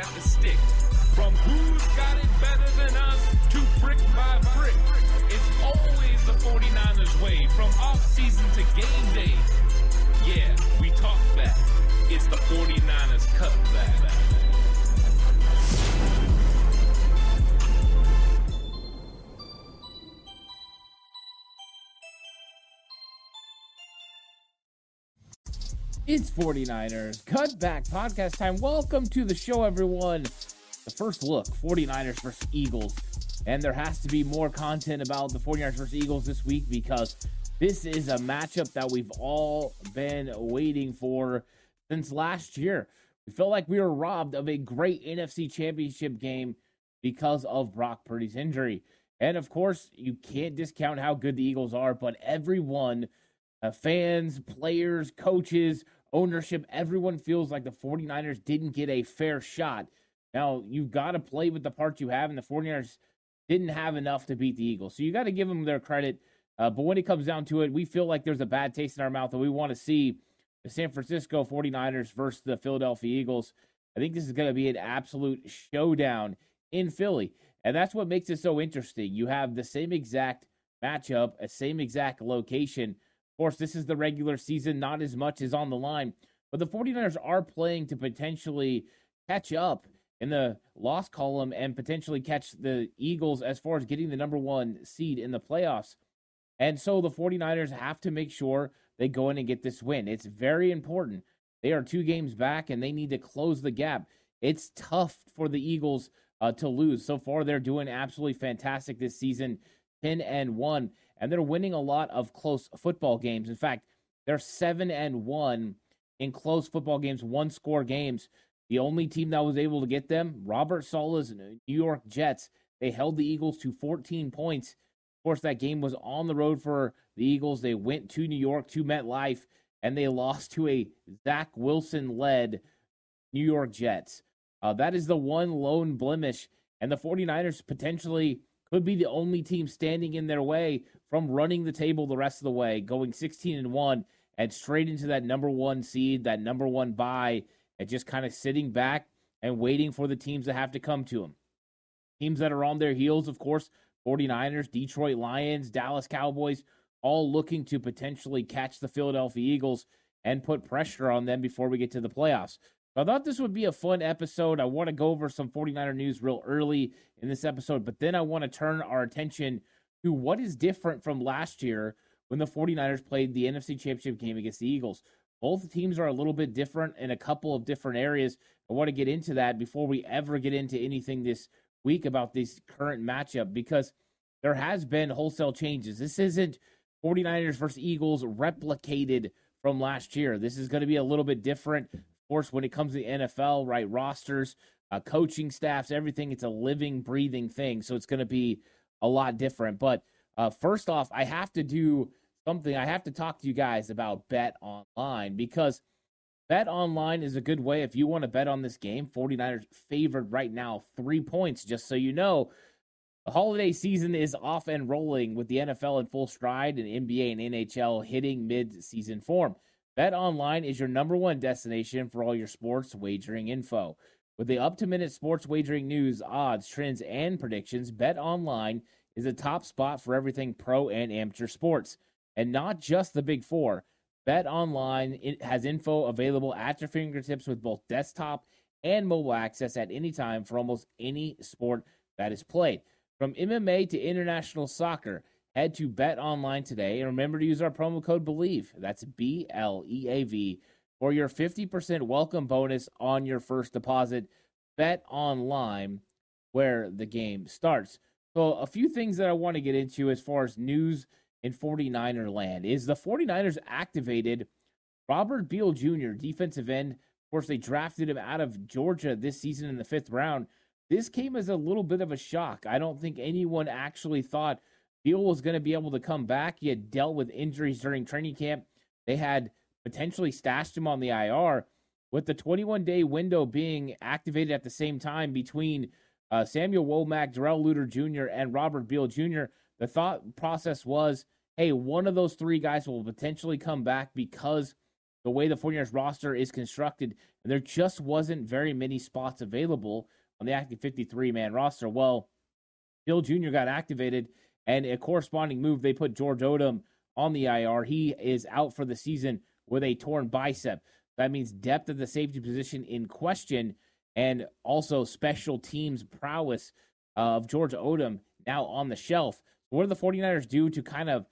at the stick. From who's got it better than us to brick by brick. It's always the 49ers way from off season to game day. Yeah, we talk back. It's the 49ers cutback. It's 49ers Cutback Podcast time. Welcome to the show, everyone. The first look 49ers versus Eagles. And there has to be more content about the 49ers versus Eagles this week because this is a matchup that we've all been waiting for since last year. We felt like we were robbed of a great NFC championship game because of Brock Purdy's injury. And of course, you can't discount how good the Eagles are, but everyone, uh, fans, players, coaches, ownership, everyone feels like the 49ers didn't get a fair shot. Now, you've got to play with the parts you have, and the 49ers didn't have enough to beat the Eagles. So you got to give them their credit. Uh, but when it comes down to it, we feel like there's a bad taste in our mouth, and we want to see the San Francisco 49ers versus the Philadelphia Eagles. I think this is going to be an absolute showdown in Philly. And that's what makes it so interesting. You have the same exact matchup, a same exact location. Course, this is the regular season, not as much as on the line, but the 49ers are playing to potentially catch up in the loss column and potentially catch the Eagles as far as getting the number one seed in the playoffs. And so the 49ers have to make sure they go in and get this win. It's very important. They are two games back and they need to close the gap. It's tough for the Eagles uh, to lose. So far, they're doing absolutely fantastic this season 10 and 1, and they're winning a lot of close football games. In fact, they're 7 and 1 in close football games, one score games. The only team that was able to get them, Robert Saleh's New York Jets, they held the Eagles to 14 points. Of course, that game was on the road for the Eagles. They went to New York to MetLife and they lost to a Zach Wilson led New York Jets. Uh, that is the one lone blemish, and the 49ers potentially could be the only team standing in their way from running the table the rest of the way, going 16 and 1 and straight into that number one seed, that number one buy, and just kind of sitting back and waiting for the teams that have to come to them. Teams that are on their heels, of course, 49ers, Detroit Lions, Dallas Cowboys, all looking to potentially catch the Philadelphia Eagles and put pressure on them before we get to the playoffs. I thought this would be a fun episode. I want to go over some 49er news real early in this episode, but then I want to turn our attention to what is different from last year when the 49ers played the NFC Championship game against the Eagles. Both teams are a little bit different in a couple of different areas. I want to get into that before we ever get into anything this week about this current matchup because there has been wholesale changes. This isn't 49ers versus Eagles replicated from last year. This is going to be a little bit different. Course, when it comes to the NFL, right? Rosters, uh, coaching staffs, everything, it's a living, breathing thing. So it's going to be a lot different. But uh, first off, I have to do something. I have to talk to you guys about Bet Online because Bet Online is a good way if you want to bet on this game. 49ers favored right now, three points, just so you know. The holiday season is off and rolling with the NFL in full stride and NBA and NHL hitting mid season form. Bet Online is your number one destination for all your sports wagering info. With the up to minute sports wagering news, odds, trends, and predictions, Bet Online is a top spot for everything pro and amateur sports. And not just the big four. Bet Online has info available at your fingertips with both desktop and mobile access at any time for almost any sport that is played. From MMA to international soccer, head to Bet Online today and remember to use our promo code BLEAV. That's B L E A V for your 50% welcome bonus on your first deposit. Bet Online, where the game starts. So, a few things that I want to get into as far as news in 49er land is the 49ers activated Robert Beal Jr., defensive end. Of course, they drafted him out of Georgia this season in the fifth round. This came as a little bit of a shock. I don't think anyone actually thought Beal was going to be able to come back. He had dealt with injuries during training camp. They had potentially stashed him on the IR. With the 21 day window being activated at the same time between uh, Samuel Womack, Darrell Luter Jr., and Robert Beal Jr., the thought process was hey, one of those three guys will potentially come back because the way the 49ers roster is constructed, and there just wasn't very many spots available on the active 53 man roster. Well, Beal Jr. got activated, and a corresponding move, they put George Odum on the IR. He is out for the season with a torn bicep. That means depth of the safety position in question, and also special teams prowess of George Odum now on the shelf. What do the 49ers do to kind of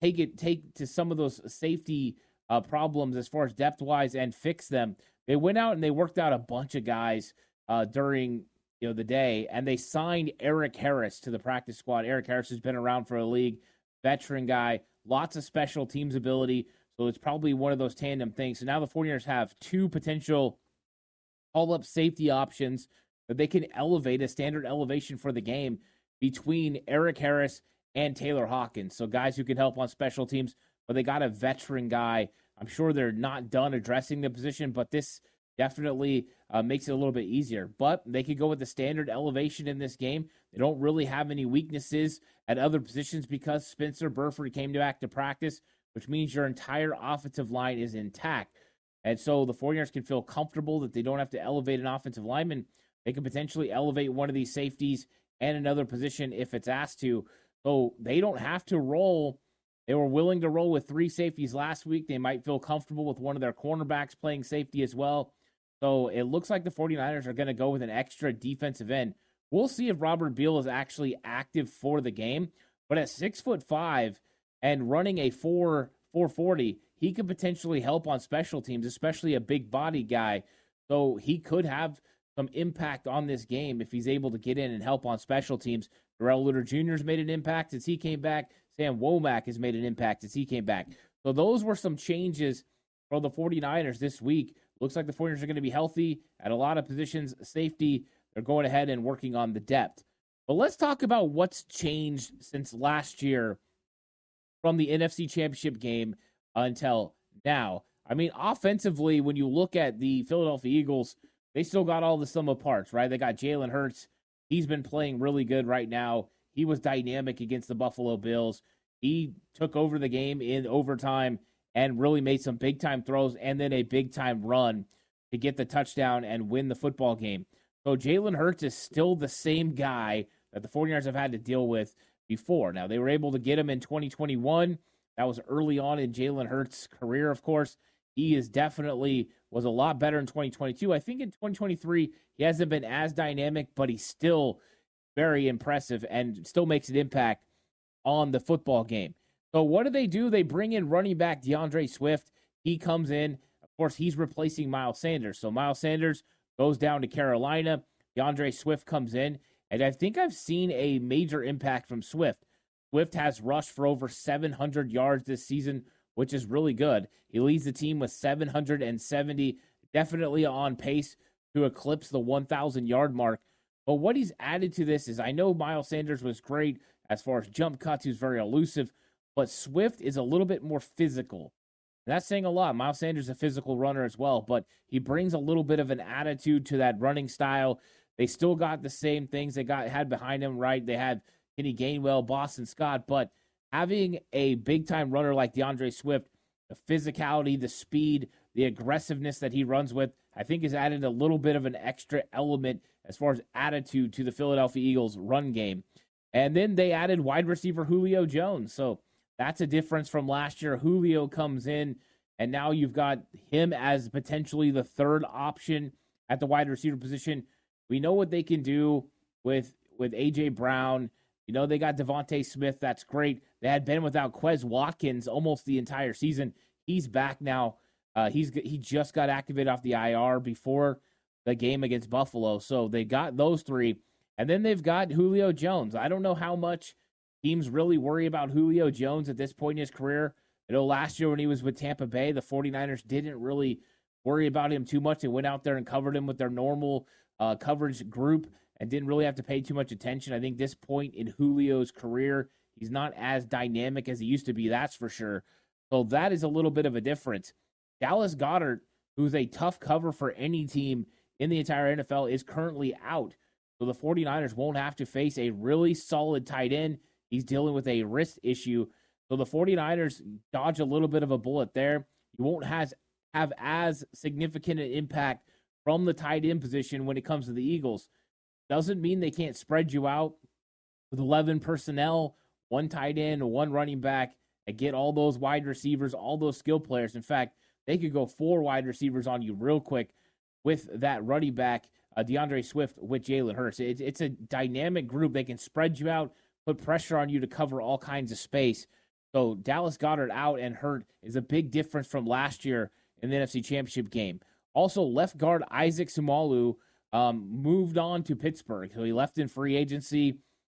take it take to some of those safety uh, problems as far as depth wise and fix them? They went out and they worked out a bunch of guys uh, during you know the day, and they signed Eric Harris to the practice squad. Eric Harris has been around for a league, veteran guy, lots of special teams ability. So it's probably one of those tandem things. So now the 49ers have two potential call up safety options that they can elevate a standard elevation for the game between Eric Harris and Taylor Hawkins. So guys who can help on special teams, but they got a veteran guy. I'm sure they're not done addressing the position, but this definitely uh, makes it a little bit easier. But they could go with the standard elevation in this game. They don't really have any weaknesses at other positions because Spencer Burford came back to practice, which means your entire offensive line is intact. And so the 49ers can feel comfortable that they don't have to elevate an offensive lineman. They can potentially elevate one of these safeties and another position if it's asked to. So they don't have to roll. They were willing to roll with three safeties last week. They might feel comfortable with one of their cornerbacks playing safety as well. So it looks like the 49ers are going to go with an extra defensive end. We'll see if Robert Beal is actually active for the game. But at six foot five and running a four 440, he could potentially help on special teams, especially a big body guy. So he could have some impact on this game if he's able to get in and help on special teams. Darrell Luter Jr. has made an impact as he came back. Sam Womack has made an impact as he came back. So those were some changes for the 49ers this week. Looks like the 49ers are going to be healthy at a lot of positions. Safety, they're going ahead and working on the depth. But let's talk about what's changed since last year from the NFC Championship game until now. I mean, offensively, when you look at the Philadelphia Eagles, they still got all the sum of parts, right? They got Jalen Hurts. He's been playing really good right now. He was dynamic against the Buffalo Bills. He took over the game in overtime and really made some big time throws and then a big time run to get the touchdown and win the football game. So Jalen Hurts is still the same guy that the 49ers have had to deal with before. Now, they were able to get him in 2021. That was early on in Jalen Hurts' career, of course. He is definitely was a lot better in 2022. I think in 2023, he hasn't been as dynamic, but he's still very impressive and still makes an impact on the football game. So what do they do? They bring in running back D'Andre Swift. He comes in. Of course, he's replacing Miles Sanders. So Miles Sanders goes down to Carolina. D'Andre Swift comes in. And I think I've seen a major impact from Swift. Swift has rushed for over 700 yards this season, which is really good. He leads the team with 770, definitely on pace to eclipse the 1,000 yard mark. But what he's added to this is I know Miles Sanders was great as far as jump cuts, he was very elusive but Swift is a little bit more physical. That's saying a lot. Miles Sanders is a physical runner as well, but he brings a little bit of an attitude to that running style. They still got the same things they got had behind him, right? They had Kenny Gainwell, Boston Scott, but having a big time runner like D'Andre Swift, the physicality, the speed, the aggressiveness that he runs with, I think has added a little bit of an extra element as far as attitude to the Philadelphia Eagles run game. And then they added wide receiver Julio Jones. So that's a difference from last year. Julio comes in, and now you've got him as potentially the third option at the wide receiver position. We know what they can do with with AJ Brown. You know they got DeVonta Smith. That's great. They had been without Quez Watkins almost the entire season. He's back now. Uh, he's he just got activated off the IR before the game against Buffalo. So they got those three, and then they've got Julio Jones. I don't know how much teams really worry about Julio Jones at this point in his career. You know, last year when he was with Tampa Bay, the 49ers didn't really worry about him too much. They went out there and covered him with their normal uh, coverage group and didn't really have to pay too much attention. I think this point in Julio's career, he's not as dynamic as he used to be, that's for sure. So that is a little bit of a difference. Dallas Goedert, who's a tough cover for any team in the entire NFL, is currently out. So the 49ers won't have to face a really solid tight end He's dealing with a wrist issue. So the 49ers dodge a little bit of a bullet there. You won't has, have as significant an impact from the tight end position when it comes to the Eagles. Doesn't mean they can't spread you out with 11 personnel, one tight end, one running back, and get all those wide receivers, all those skill players. In fact, they could go four wide receivers on you real quick with that running back, uh, D'Andre Swift with Jalen Hurts. It, it's a dynamic group. They can spread you out, put pressure on you to cover all kinds of space. So Dallas Goedert out and hurt is a big difference from last year in the NFC Championship game. Also, left guard Isaac Seumalo um, moved on to Pittsburgh. So he left in free agency.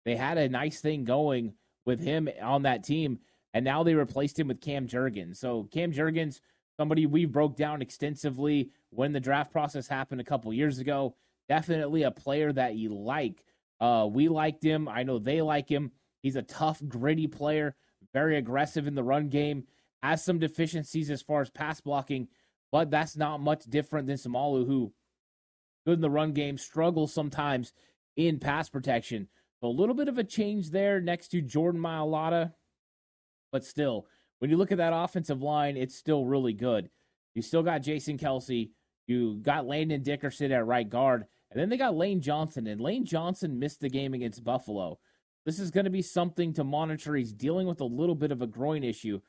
They had a nice thing going with him on that team, and now they replaced him with Cam Jurgens. So Cam Jurgens, somebody we broke down extensively when the draft process happened a couple years ago. Definitely a player that you like. Uh, we liked him. I know they like him. He's a tough, gritty player, very aggressive in the run game, has some deficiencies as far as pass blocking, but that's not much different than Seumalo, who good in the run game, struggles sometimes in pass protection. So a little bit of a change there next to Jordan Mailata, but still, when you look at that offensive line, it's still really good. You still got Jason Kelce. you got Landon Dickerson at right guard, and then they got Lane Johnson, and Lane Johnson missed the game against Buffalo. This is going to be something to monitor. He's dealing with a little bit of a groin issue.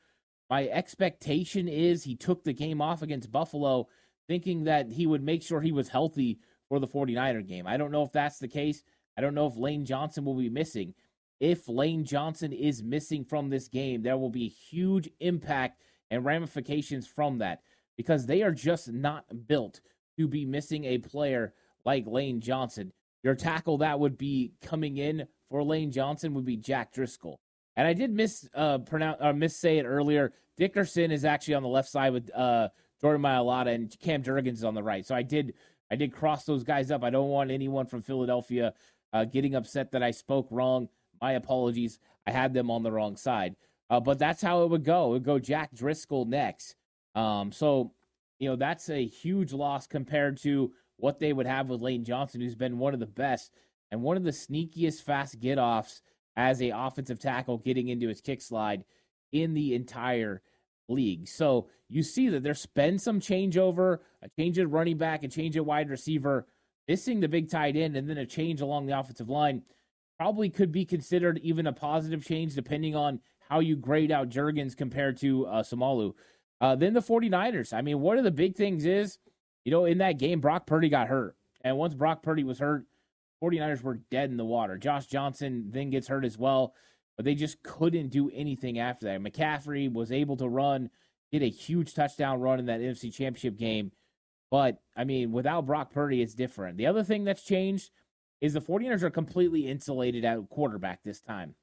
My expectation is he took the game off against Buffalo, thinking that he would make sure he was healthy for the 49er game. I don't know if that's the case. I don't know if Lane Johnson will be missing. If Lane Johnson is missing from this game, there will be huge impact and ramifications from that because they are just not built to be missing a player like Lane Johnson. Your tackle that would be coming in for Lane Johnson would be Jack Driscoll. And I did miss uh pronounce or miss say it earlier. Dickerson is actually on the left side with uh Jordan Mailata and Cam Jurgens is on the right. So I did I did cross those guys up. I don't want anyone from Philadelphia uh, getting upset that I spoke wrong. My apologies. I had them on the wrong side. Uh, but that's how it would go. It would go Jack Driscoll next. Um, so, you know, that's a huge loss compared to what they would have with Lane Johnson, who's been one of the best and one of the sneakiest fast get offs as a offensive tackle getting into his kick slide in the entire league. So you see that there's been some changeover, a change at running back, a change at wide receiver, missing the big tight end, and then a change along the offensive line. Probably could be considered even a positive change depending on how you grade out Jurgens compared to uh, Seumalo. Uh, then the 49ers. I mean, one of the big things is, you know, in that game, Brock Purdy got hurt. And once Brock Purdy was hurt, 49ers were dead in the water. Josh Johnson then gets hurt as well but they just couldn't do anything after that. McCaffrey was able to run, get a huge touchdown run in that NFC Championship game. But, I mean, without Brock Purdy, it's different. The other thing that's changed is the 49ers are completely insulated at quarterback this time.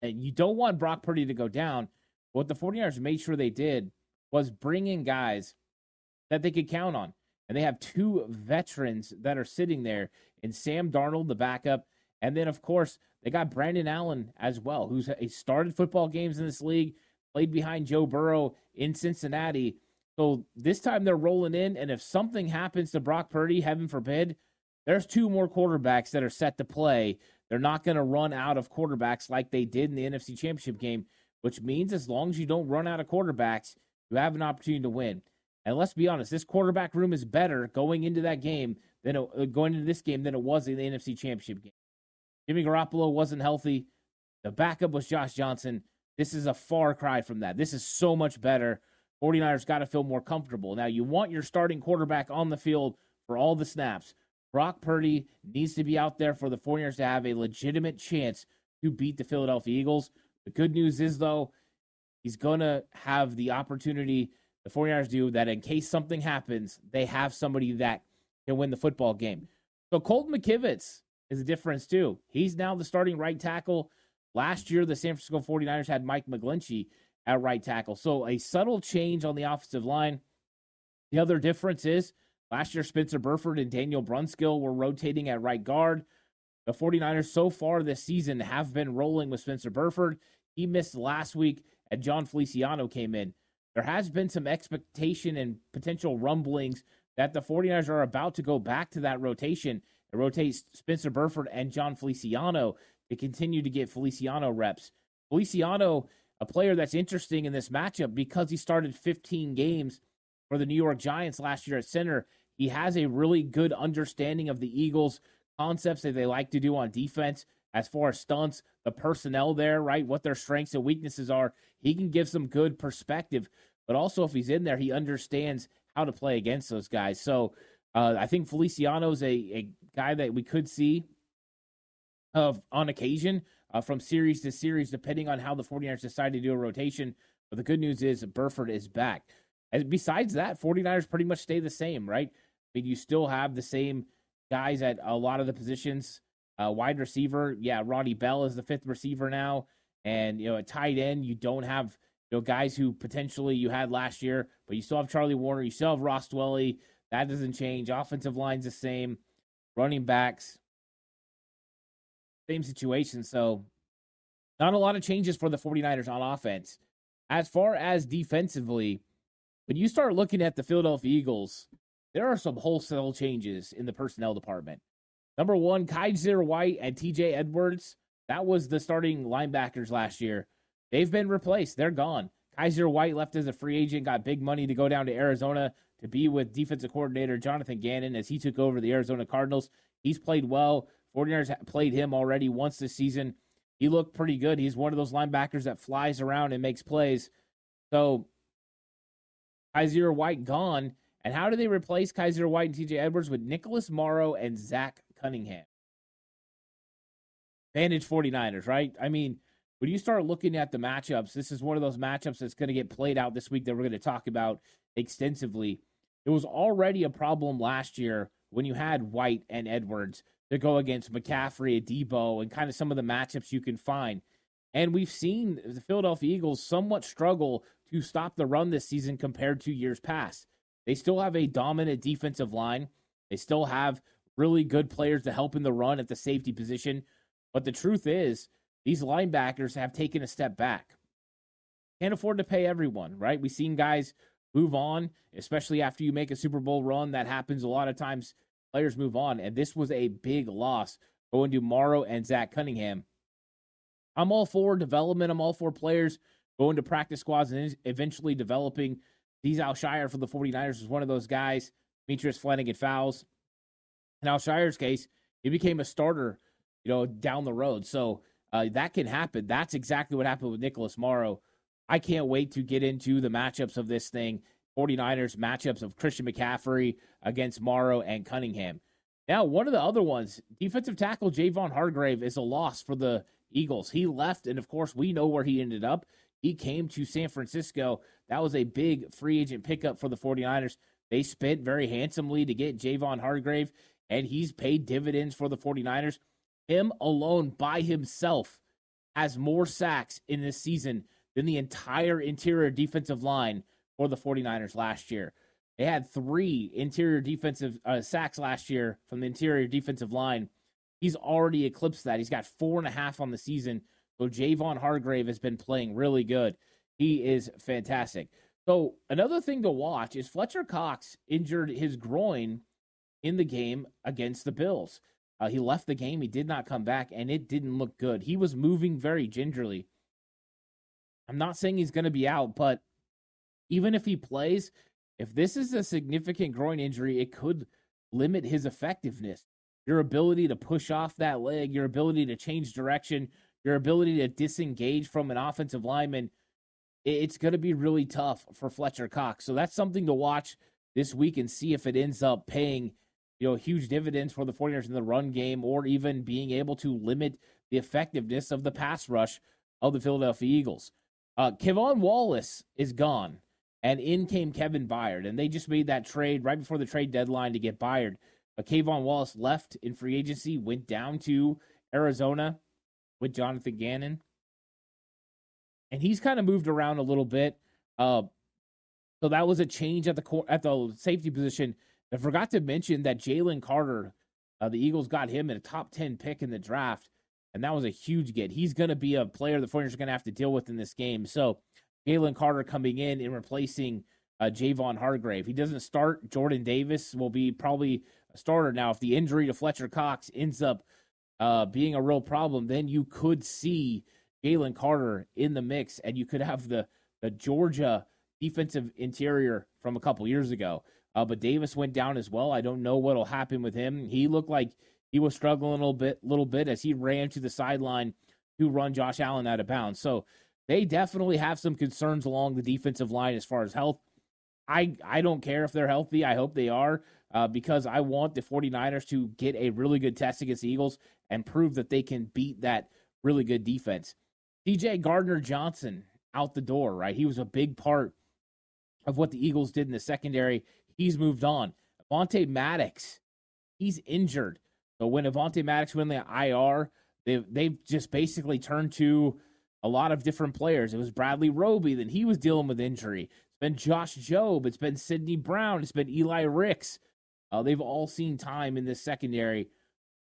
And you don't want Brock Purdy to go down. What the 49ers made sure they did was bring in guys that they could count on. And they have two veterans that are sitting there in Sam Darnold, the backup, and then, of course, they got Brandon Allen as well, who's started football games in this league, played behind Joe Burrow in Cincinnati. So this time they're rolling in, and if something happens to Brock Purdy, heaven forbid, there's two more quarterbacks that are set to play. They're not going to run out of quarterbacks like they did in the NFC Championship game, which means as long as you don't run out of quarterbacks, you have an opportunity to win. And let's be honest, this quarterback room is better going into that game than it, uh, going into this game than it was in the NFC Championship game. Jimmy Garoppolo wasn't healthy. The backup was Josh Johnson. This is a far cry from that. This is so much better. 49ers got to feel more comfortable. Now, you want your starting quarterback on the field for all the snaps. Brock Purdy needs to be out there for the 49ers to have a legitimate chance to beat the Philadelphia Eagles. The good news is, though, he's going to have the opportunity, the 49ers do, that in case something happens, they have somebody that can win the football game. So Colton McKivitz is a difference too. He's now the starting right tackle. Last year, the San Francisco 49ers had Mike McGlinchey at right tackle. So a subtle change on the offensive line. The other difference is last year, Spencer Burford and Daniel Brunskill were rotating at right guard. The 49ers so far this season have been rolling with Spencer Burford. He missed last week, and Jon Feliciano came in. There has been some expectation and potential rumblings that the 49ers are about to go back to that rotation it rotates Spencer Burford and Jon Feliciano to continue to get Feliciano reps. Feliciano a player that's interesting in this matchup because he started 15 games for the New York Giants last year at center. He has a really good understanding of the Eagles' concepts that they like to do on defense as far as stunts, the personnel there, right? What their strengths and weaknesses are. He can give some good perspective, but also if he's in there, he understands how to play against those guys. So uh, I think Feliciano's a, a guy that we could see of on occasion uh, from series to series, depending on how the 49ers decide to do a rotation. But the good news is Burford is back. And besides that, 49ers pretty much stay the same, right? I mean, you still have the same guys at a lot of the positions. Uh, wide receiver, yeah, Ronnie Bell is the fifth receiver now. And, you know, at tight end, you don't have, you know, guys who potentially you had last year, but you still have Charlie Woerner, You still have Ross Dwelley. That doesn't change. Offensive line's the same. Running backs, same situation. So, not a lot of changes for the 49ers on offense. As far as defensively, when you start looking at the Philadelphia Eagles, there are some wholesale changes in the personnel department. Number one, Kyzir White and TJ Edwards. That was the starting linebackers last year. They've been replaced. They're gone. Kyzir White left as a free agent, got big money to go down to Arizona to be with defensive coordinator Jonathan Gannon as he took over the Arizona Cardinals. He's played well. 49ers played him already once this season. He looked pretty good. He's one of those linebackers that flies around and makes plays. So, Kyzir White gone. And how do they replace Kyzir White and TJ Edwards with Nicholas Morrow and Zach Cunningham? Vantage 49ers, right? I mean, when you start looking at the matchups, this is one of those matchups that's going to get played out this week that we're going to talk about extensively. It was already a problem last year when you had White and Edwards to go against McCaffrey and Deebo and kind of some of the matchups you can find. And we've seen the Philadelphia Eagles somewhat struggle to stop the run this season compared to years past. They still have a dominant defensive line. They still have really good players to help in the run at the safety position. But the truth is, these linebackers have taken a step back. Can't afford to pay everyone, right? We've seen guys move on, especially after you make a Super Bowl run. That happens a lot of times. Players move on, and this was a big loss going to Morrow and Zach Cunningham. I'm all for development. I'm all for players going to practice squads and eventually developing. Azeez Al-Shaair for the 49ers was one of those guys. Demetrius Flannigan-Fowles. In Al-Shaair's case, he became a starter, you know, down the road. So uh, that can happen. That's exactly what happened with Nicholas Morrow. I can't wait to get into the matchups of this thing. 49ers matchups of Christian McCaffrey against Morrow and Cunningham. Now, one of the other ones, defensive tackle Javon Hargrave is a loss for the Eagles. He left, and of course, we know where he ended up. He came to San Francisco. That was a big free agent pickup for the 49ers. They spent very handsomely to get Javon Hargrave, and he's paid dividends for the 49ers. Him alone by himself has more sacks in this season than the entire interior defensive line for the 49ers last year. They had three interior defensive uh, sacks last year from the interior defensive line. He's already eclipsed that. He's got four and a half on the season. So Javon Hargrave has been playing really good. He is fantastic. So another thing to watch is Fletcher Cox injured his groin in the game against the Bills. Uh, he left the game. He did not come back, and it didn't look good. He was moving very gingerly. I'm not saying he's going to be out, but even if he plays, if this is a significant groin injury, it could limit his effectiveness. Your ability to push off that leg, your ability to change direction, your ability to disengage from an offensive lineman, it's going to be really tough for Fletcher Cox. So that's something to watch this week and see if it ends up paying, you know, huge dividends for the 49ers in the run game or even being able to limit the effectiveness of the pass rush of the Philadelphia Eagles. Uh, K'Von Wallace is gone, and in came Kevin Byard, and they just made that trade right before the trade deadline to get Byard. But K'Von Wallace left in free agency, went down to Arizona with Jonathan Gannon, and he's kind of moved around a little bit. Uh, so that was a change at the core, at the safety position. I forgot to mention that Jalen Carter, uh, the Eagles got him in a top ten pick in the draft and that was a huge get. He's going to be a player the 49ers are going to have to deal with in this game. So Jalen Carter coming in and replacing uh, Javon Hargrave. He doesn't start. Jordan Davis will be probably a starter now. If the injury to Fletcher Cox ends up uh, being a real problem, then you could see Jalen Carter in the mix, and you could have the the Georgia defensive interior from a couple years ago. Uh, but Davis went down as well. I don't know what'll happen with him. He looked like he was struggling a little bit, little bit as he ran to the sideline to run Josh Allen out of bounds. So they definitely have some concerns along the defensive line as far as health. I I don't care if they're healthy. I hope they are uh, because I want the 49ers to get a really good test against the Eagles and prove that they can beat that really good defense. CJ Gardner Johnson out the door, right? He was a big part of what the Eagles did in the secondary. He's moved on. Avonte Maddox, he's injured. So when Avonte Maddox went the IR, they've they've just basically turned to a lot of different players. It was Bradley Roby, then he was dealing with injury. It's been Josh Jobe, it's been Sidney Brown, it's been Eli Ricks. Uh, they've all seen time in this secondary.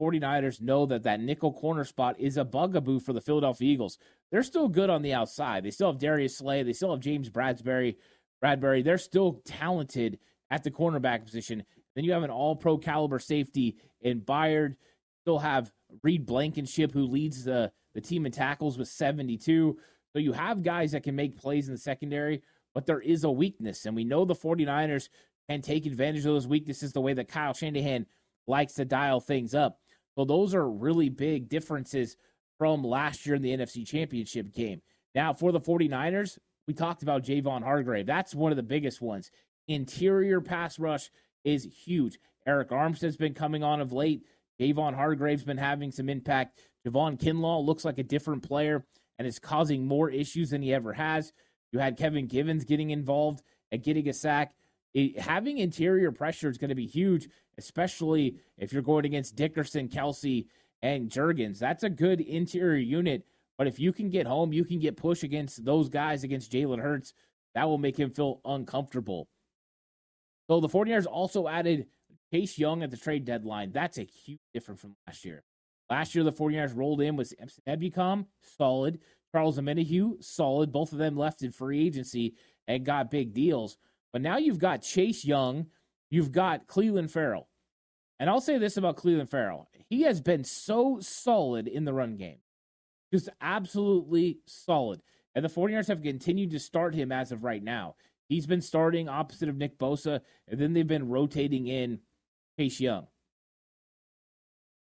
49ers know that that nickel corner spot is a bugaboo for the Philadelphia Eagles. They're still good on the outside. They still have Darius Slay. They still have James Bradberry. Bradberry. They're still talented at the cornerback position. Then you have an all pro caliber safety in Byard. Still have Reed Blankenship, who leads the, the team in tackles with 72. So you have guys that can make plays in the secondary, but there is a weakness. And we know the 49ers can take advantage of those weaknesses the way that Kyle Shanahan likes to dial things up. So those are really big differences from last year in the NFC Championship game. Now, for the 49ers, we talked about Javon Hargrave. That's one of the biggest ones. Interior pass rush is huge. Arik Armstead's been coming on of late. Javon Hargrave's been having some impact. Javon Kinlaw looks like a different player and is causing more issues than he ever has. You had Kevin Givens getting involved and getting a sack. It, having interior pressure is going to be huge, especially if you're going against Dickerson, Kelce, and Jurgens. That's a good interior unit. But if you can get home, you can get push against those guys against Jalen Hurts. That will make him feel uncomfortable. So the 49ers also added Chase Young at the trade deadline. That's a huge difference from last year. Last year, the 49ers rolled in with Ebukam, solid. Charles Omenihu, solid. Both of them left in free agency and got big deals. But now you've got Chase Young, you've got Clelin Ferrell. And I'll say this about Clelin Ferrell. He has been so solid in the run game. Just absolutely solid. And the 49ers have continued to start him as of right now. He's been starting opposite of Nick Bosa, and then they've been rotating in Chase Young.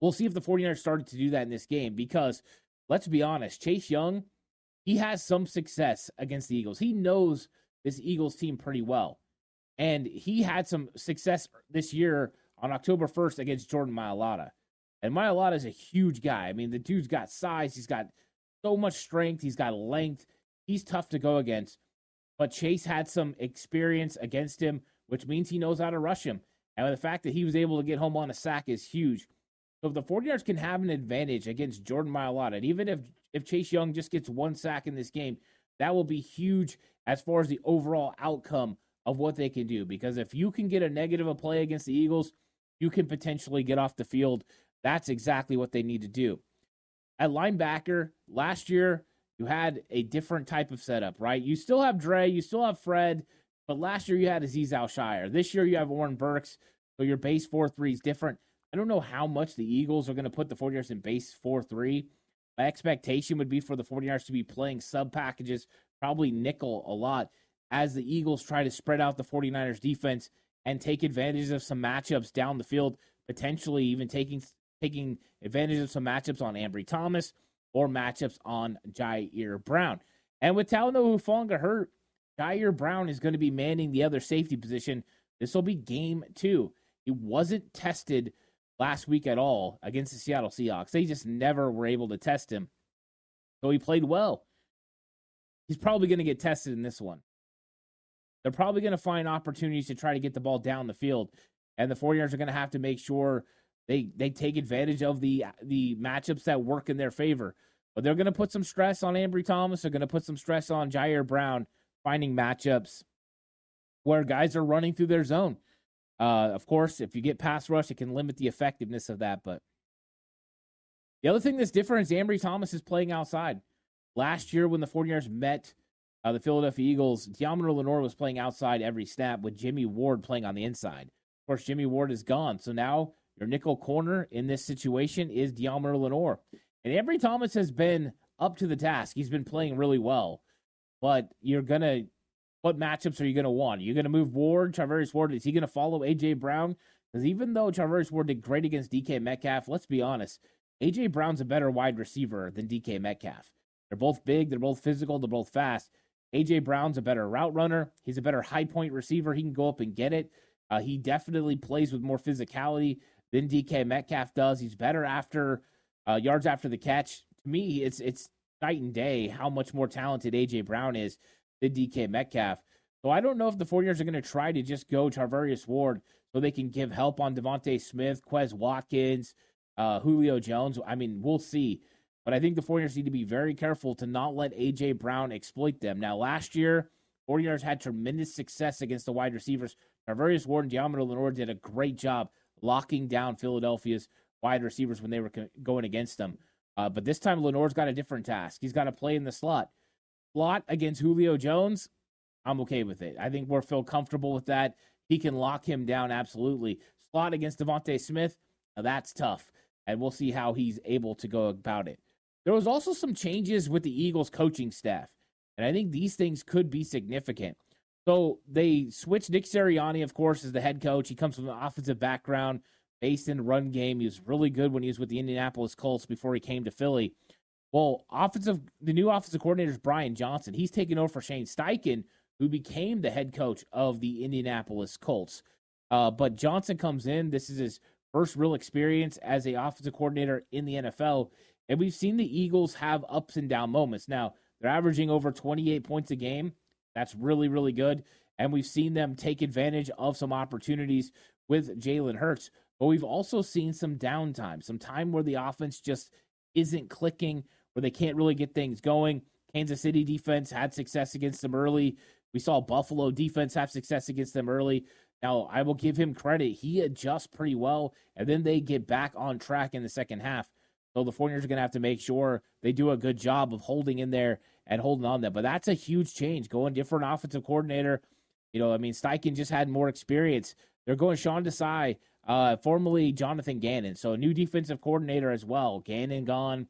We'll see if the 49ers started to do that in this game because let's be honest, Chase Young, he has some success against the Eagles. He knows this Eagles team pretty well. And he had some success this year on October 1st against Jordan Mailata. And Mailata is a huge guy. I mean, the dude's got size, he's got so much strength, he's got length. He's tough to go against. But Chase had some experience against him, which means he knows how to rush him. And the fact that he was able to get home on a sack is huge. So if the 49ers can have an advantage against Jordan Mailata, and even if, if Chase Young just gets one sack in this game, that will be huge as far as the overall outcome of what they can do. Because if you can get a negative a play against the Eagles, you can potentially get off the field. That's exactly what they need to do. At linebacker, last year, you had a different type of setup, right? You still have Dre, you still have Fred, but last year you had Azeez Al-Shaair. This year you have Oren Burks, so your base 4 3 is different. I don't know how much the Eagles are going to put the 49ers in base 4 3. My expectation would be for the 49ers to be playing sub packages, probably nickel a lot, as the Eagles try to spread out the 49ers defense and take advantage of some matchups down the field, potentially even taking taking advantage of some matchups on Ambry Thomas or matchups on Ji'Ayir Brown. And with Talanoa Hufanga hurt, Ji'Ayir Brown is going to be manning the other safety position. This will be game two. He wasn't tested last week at all against the Seattle Seahawks. They just never were able to test him. So he played well. He's probably going to get tested in this one. They're probably going to find opportunities to try to get the ball down the field. And the 49ers are going to have to make sure they they take advantage of the the matchups that work in their favor. But they're going to put some stress on Ambry Thomas. They're going to put some stress on Ji'Ayir Brown finding matchups where guys are running through their zone. Uh, of course, if you get pass rush, it can limit the effectiveness of that. But the other thing that's different is Ambry Thomas is playing outside. Last year, when the 49ers met uh, the Philadelphia Eagles, Deommodore Lenoir was playing outside every snap with Jimmy Ward playing on the inside. Of course, Jimmy Ward is gone. So now your nickel corner in this situation is Deommodore Lenoir. And Ambry Thomas has been up to the task. He's been playing really well, but you're gonna. What matchups are you gonna want? You're gonna move Ward, Charvarius Ward. Is he gonna follow AJ Brown? Because even though Charvarius Ward did great against DK Metcalf, let's be honest, AJ Brown's a better wide receiver than DK Metcalf. They're both big, they're both physical, they're both fast. AJ Brown's a better route runner. He's a better high point receiver. He can go up and get it. Uh, he definitely plays with more physicality than DK Metcalf does. He's better after uh, yards after the catch. To me, it's it's night and day how much more talented AJ Brown is than DK Metcalf. So I don't know if the 49ers are going to try to just go Charvarius Ward so they can give help on DeVonta Smith, Quez Watkins, uh, Julio Jones. I mean, we'll see. But I think the 49ers need to be very careful to not let A.J. Brown exploit them. Now, last year, 49ers had tremendous success against the wide receivers. Charvarius Ward and Deommodore Lenoir did a great job locking down Philadelphia's wide receivers when they were going against them. Uh, but this time, Lenoir's got a different task. He's got to play in the slot. Slot against Julio Jones, I'm okay with it. I think we're feel comfortable with that. He can lock him down absolutely. Slot against DeVonta Smith, that's tough, and we'll see how he's able to go about it. There was also some changes with the Eagles coaching staff, and I think these things could be significant. So they switched Nick Sirianni, of course, as the head coach. He comes from an offensive background based in run game. He was really good when he was with the Indianapolis Colts before he came to Philly. Well, offensive the new offensive coordinator is Brian Johnson. He's taken over for Shane Steichen, who became the head coach of the Indianapolis Colts. Uh, but Johnson comes in. This is his first real experience as a offensive coordinator in the NFL, and we've seen the Eagles have ups and down moments. Now they're averaging over 28 points a game. That's really really good, and we've seen them take advantage of some opportunities with Jalen Hurts. But we've also seen some downtime, some time where the offense just isn't clicking, where they can't really get things going. Kansas City defense had success against them early. We saw Buffalo defense have success against them early. Now, I will give him credit. He adjusts pretty well, and then they get back on track in the second half. So the 49ers are going to have to make sure they do a good job of holding in there and holding on there. But that's a huge change, going different offensive coordinator. You know, I mean, Steichen just had more experience. They're going Sean Desai, uh, formerly Jonathan Gannon. So a new defensive coordinator as well. Gannon gone.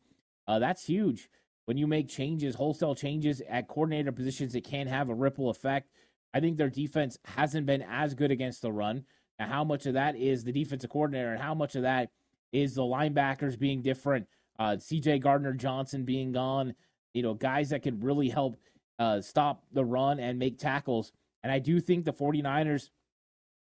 Uh, that's huge when you make changes, wholesale changes at coordinator positions, it can have a ripple effect. I think their defense hasn't been as good against the run. Now, how much of that is the defensive coordinator, and how much of that is the linebackers being different? Uh, C.J. Gardner Johnson being gone, you know, guys that could really help uh, stop the run and make tackles. And I do think the 49ers,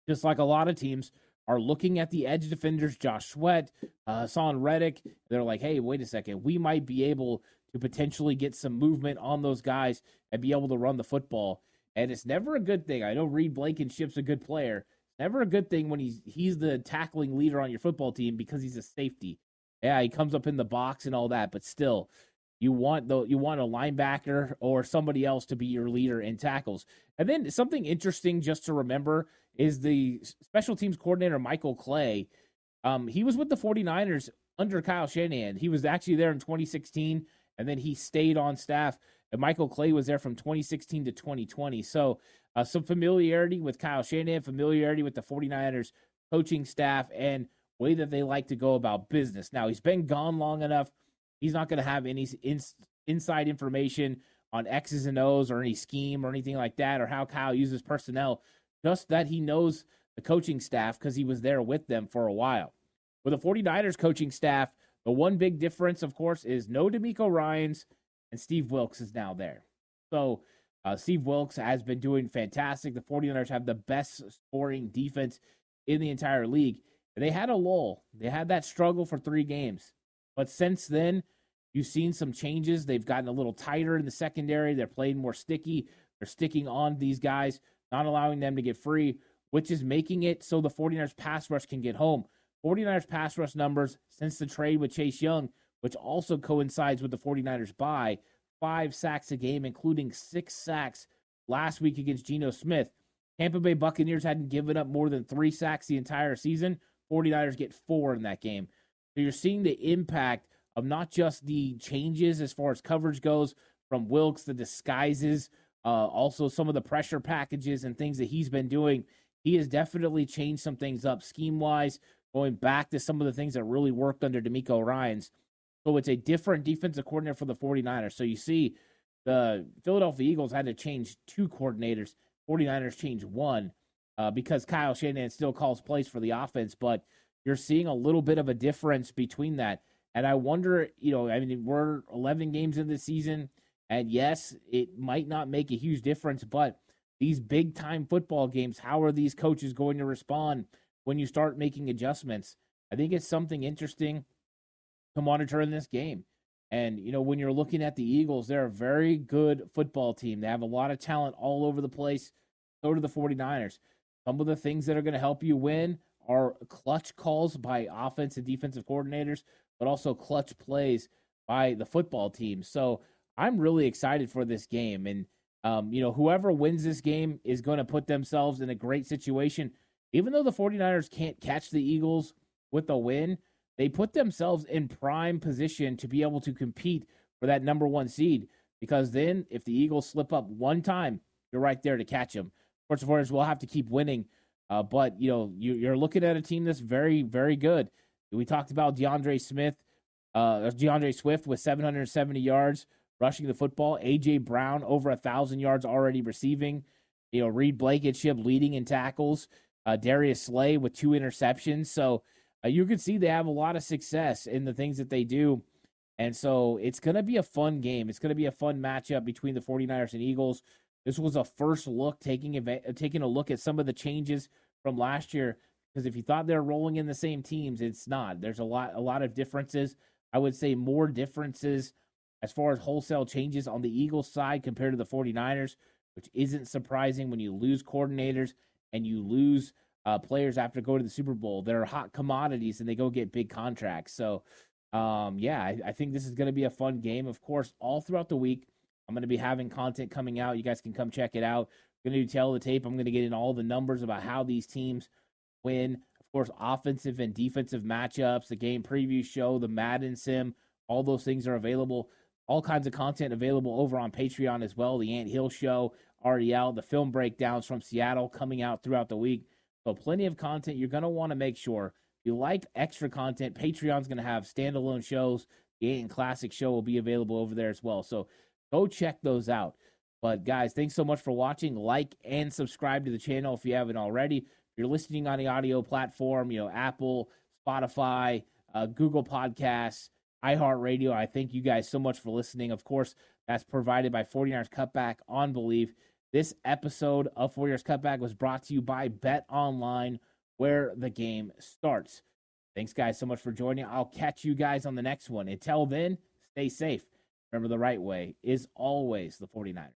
just like a lot of teams, are looking at the edge defenders, Josh Sweat, uh, Haason Reddick. They're like, hey, wait a second, we might be able to potentially get some movement on those guys and be able to run the football. And it's never a good thing. I know Reed Blankenship's a good player. It's never a good thing when he's he's the tackling leader on your football team because he's a safety. Yeah, he comes up in the box and all that, but still, you want the you want a linebacker or somebody else to be your leader in tackles. And then something interesting just to remember is the special teams coordinator Michael Clay. Um, he was with the 49ers under Kyle Shanahan. He was actually there in 2016 and then he stayed on staff. And Michael Clay was there from 2016 to 2020. So uh, some familiarity with Kyle Shanahan, familiarity with the 49ers coaching staff, and way that they like to go about business. Now, he's been gone long enough. He's not going to have any inside information on X's and O's or any scheme or anything like that, or how Kyle uses personnel. Just that he knows the coaching staff because he was there with them for a while. With the 49ers coaching staff, the one big difference, of course, is no DeMeco Ryans and Steve Wilks is now there. So uh, Steve Wilks has been doing fantastic. The 49ers have the best scoring defense in the entire league. They had a lull. They had that struggle for three games. But since then, you've seen some changes. They've gotten a little tighter in the secondary. They're playing more sticky. They're sticking on these guys, not allowing them to get free, which is making it so the 49ers pass rush can get home. 49ers pass rush numbers since the trade with Chase Young, which also coincides with the 49ers bye, five sacks a game, including six sacks last week against Geno Smith. Tampa Bay Buccaneers hadn't given up more than three sacks the entire season. 49ers get four in that game. So you're seeing the impact of not just the changes as far as coverage goes from Wilks, the disguises, uh, also some of the pressure packages and things that he's been doing. He has definitely changed some things up scheme wise, going back to some of the things that really worked under DeMeco Ryans. So it's a different defensive coordinator for the 49ers. So you see the Philadelphia Eagles had to change two coordinators. 49ers changed one uh, because Kyle Shanahan still calls plays for the offense, but you're seeing a little bit of a difference between that. And I wonder, you know, I mean, we're 11 games in the season, and yes, it might not make a huge difference, but these big time football games, how are these coaches going to respond when you start making adjustments? I think it's something interesting to monitor in this game. And, you know, when you're looking at the Eagles, they're a very good football team. They have a lot of talent all over the place. So do the 49ers. Some of the things that are going to help you win are clutch calls by offense and defensive coordinators, but also clutch plays by the football team. So I'm really excited for this game. And, um, you know, whoever wins this game is going to put themselves in a great situation. Even though the 49ers can't catch the Eagles with a win, they put themselves in prime position to be able to compete for that number one seed. Because then, if the Eagles slip up one time, you're right there to catch them. Of course, the Warriors will have to keep winning, uh, but you know you, are looking at a team that's very, very good. We talked about DeAndre Smith, uh, D'Andre Swift with 770 yards rushing the football. AJ Brown over a thousand yards already receiving. You know, Reed Blankenship leading in tackles. Uh, Darius Slay with two interceptions. So uh, you can see they have a lot of success in the things that they do. And so it's going to be a fun game. It's going to be a fun matchup between the 49ers and Eagles. This was a first look, taking a, taking a look at some of the changes from last year. Because if you thought they're rolling in the same teams, it's not. There's a lot, a lot of differences. I would say more differences as far as wholesale changes on the Eagles side compared to the 49ers, which isn't surprising when you lose coordinators and you lose uh, players after going to the Super Bowl. They're hot commodities and they go get big contracts. So, um, yeah, I, I think this is going to be a fun game. Of course, all throughout the week, I'm going to be having content coming out. You guys can come check it out. I'm going to do tell the tape. I'm going to get in all the numbers about how these teams win. Of course, offensive and defensive matchups, the game preview show, the Madden sim, all those things are available. All kinds of content available over on Patreon as well. The Ant Hill Show out. The film breakdowns from Seattle coming out throughout the week. So plenty of content. You're going to want to make sure if you like extra content, Patreon's going to have standalone shows. The Aiton Classic show will be available over there as well. So go check those out. But guys, thanks so much for watching. Like and subscribe to the channel if you haven't already. If you're listening on the audio platform, you know, Apple, Spotify, uh, Google Podcasts, iHeartRadio, I thank you guys so much for listening. Of course, that's provided by 49ers Cutback on BLEAV. This episode of 49ers Cutback was brought to you by BetOnline, where the game starts. Thanks, guys, so much for joining. I'll catch you guys on the next one. Until then, stay safe. Remember, the right way is always the 49ers.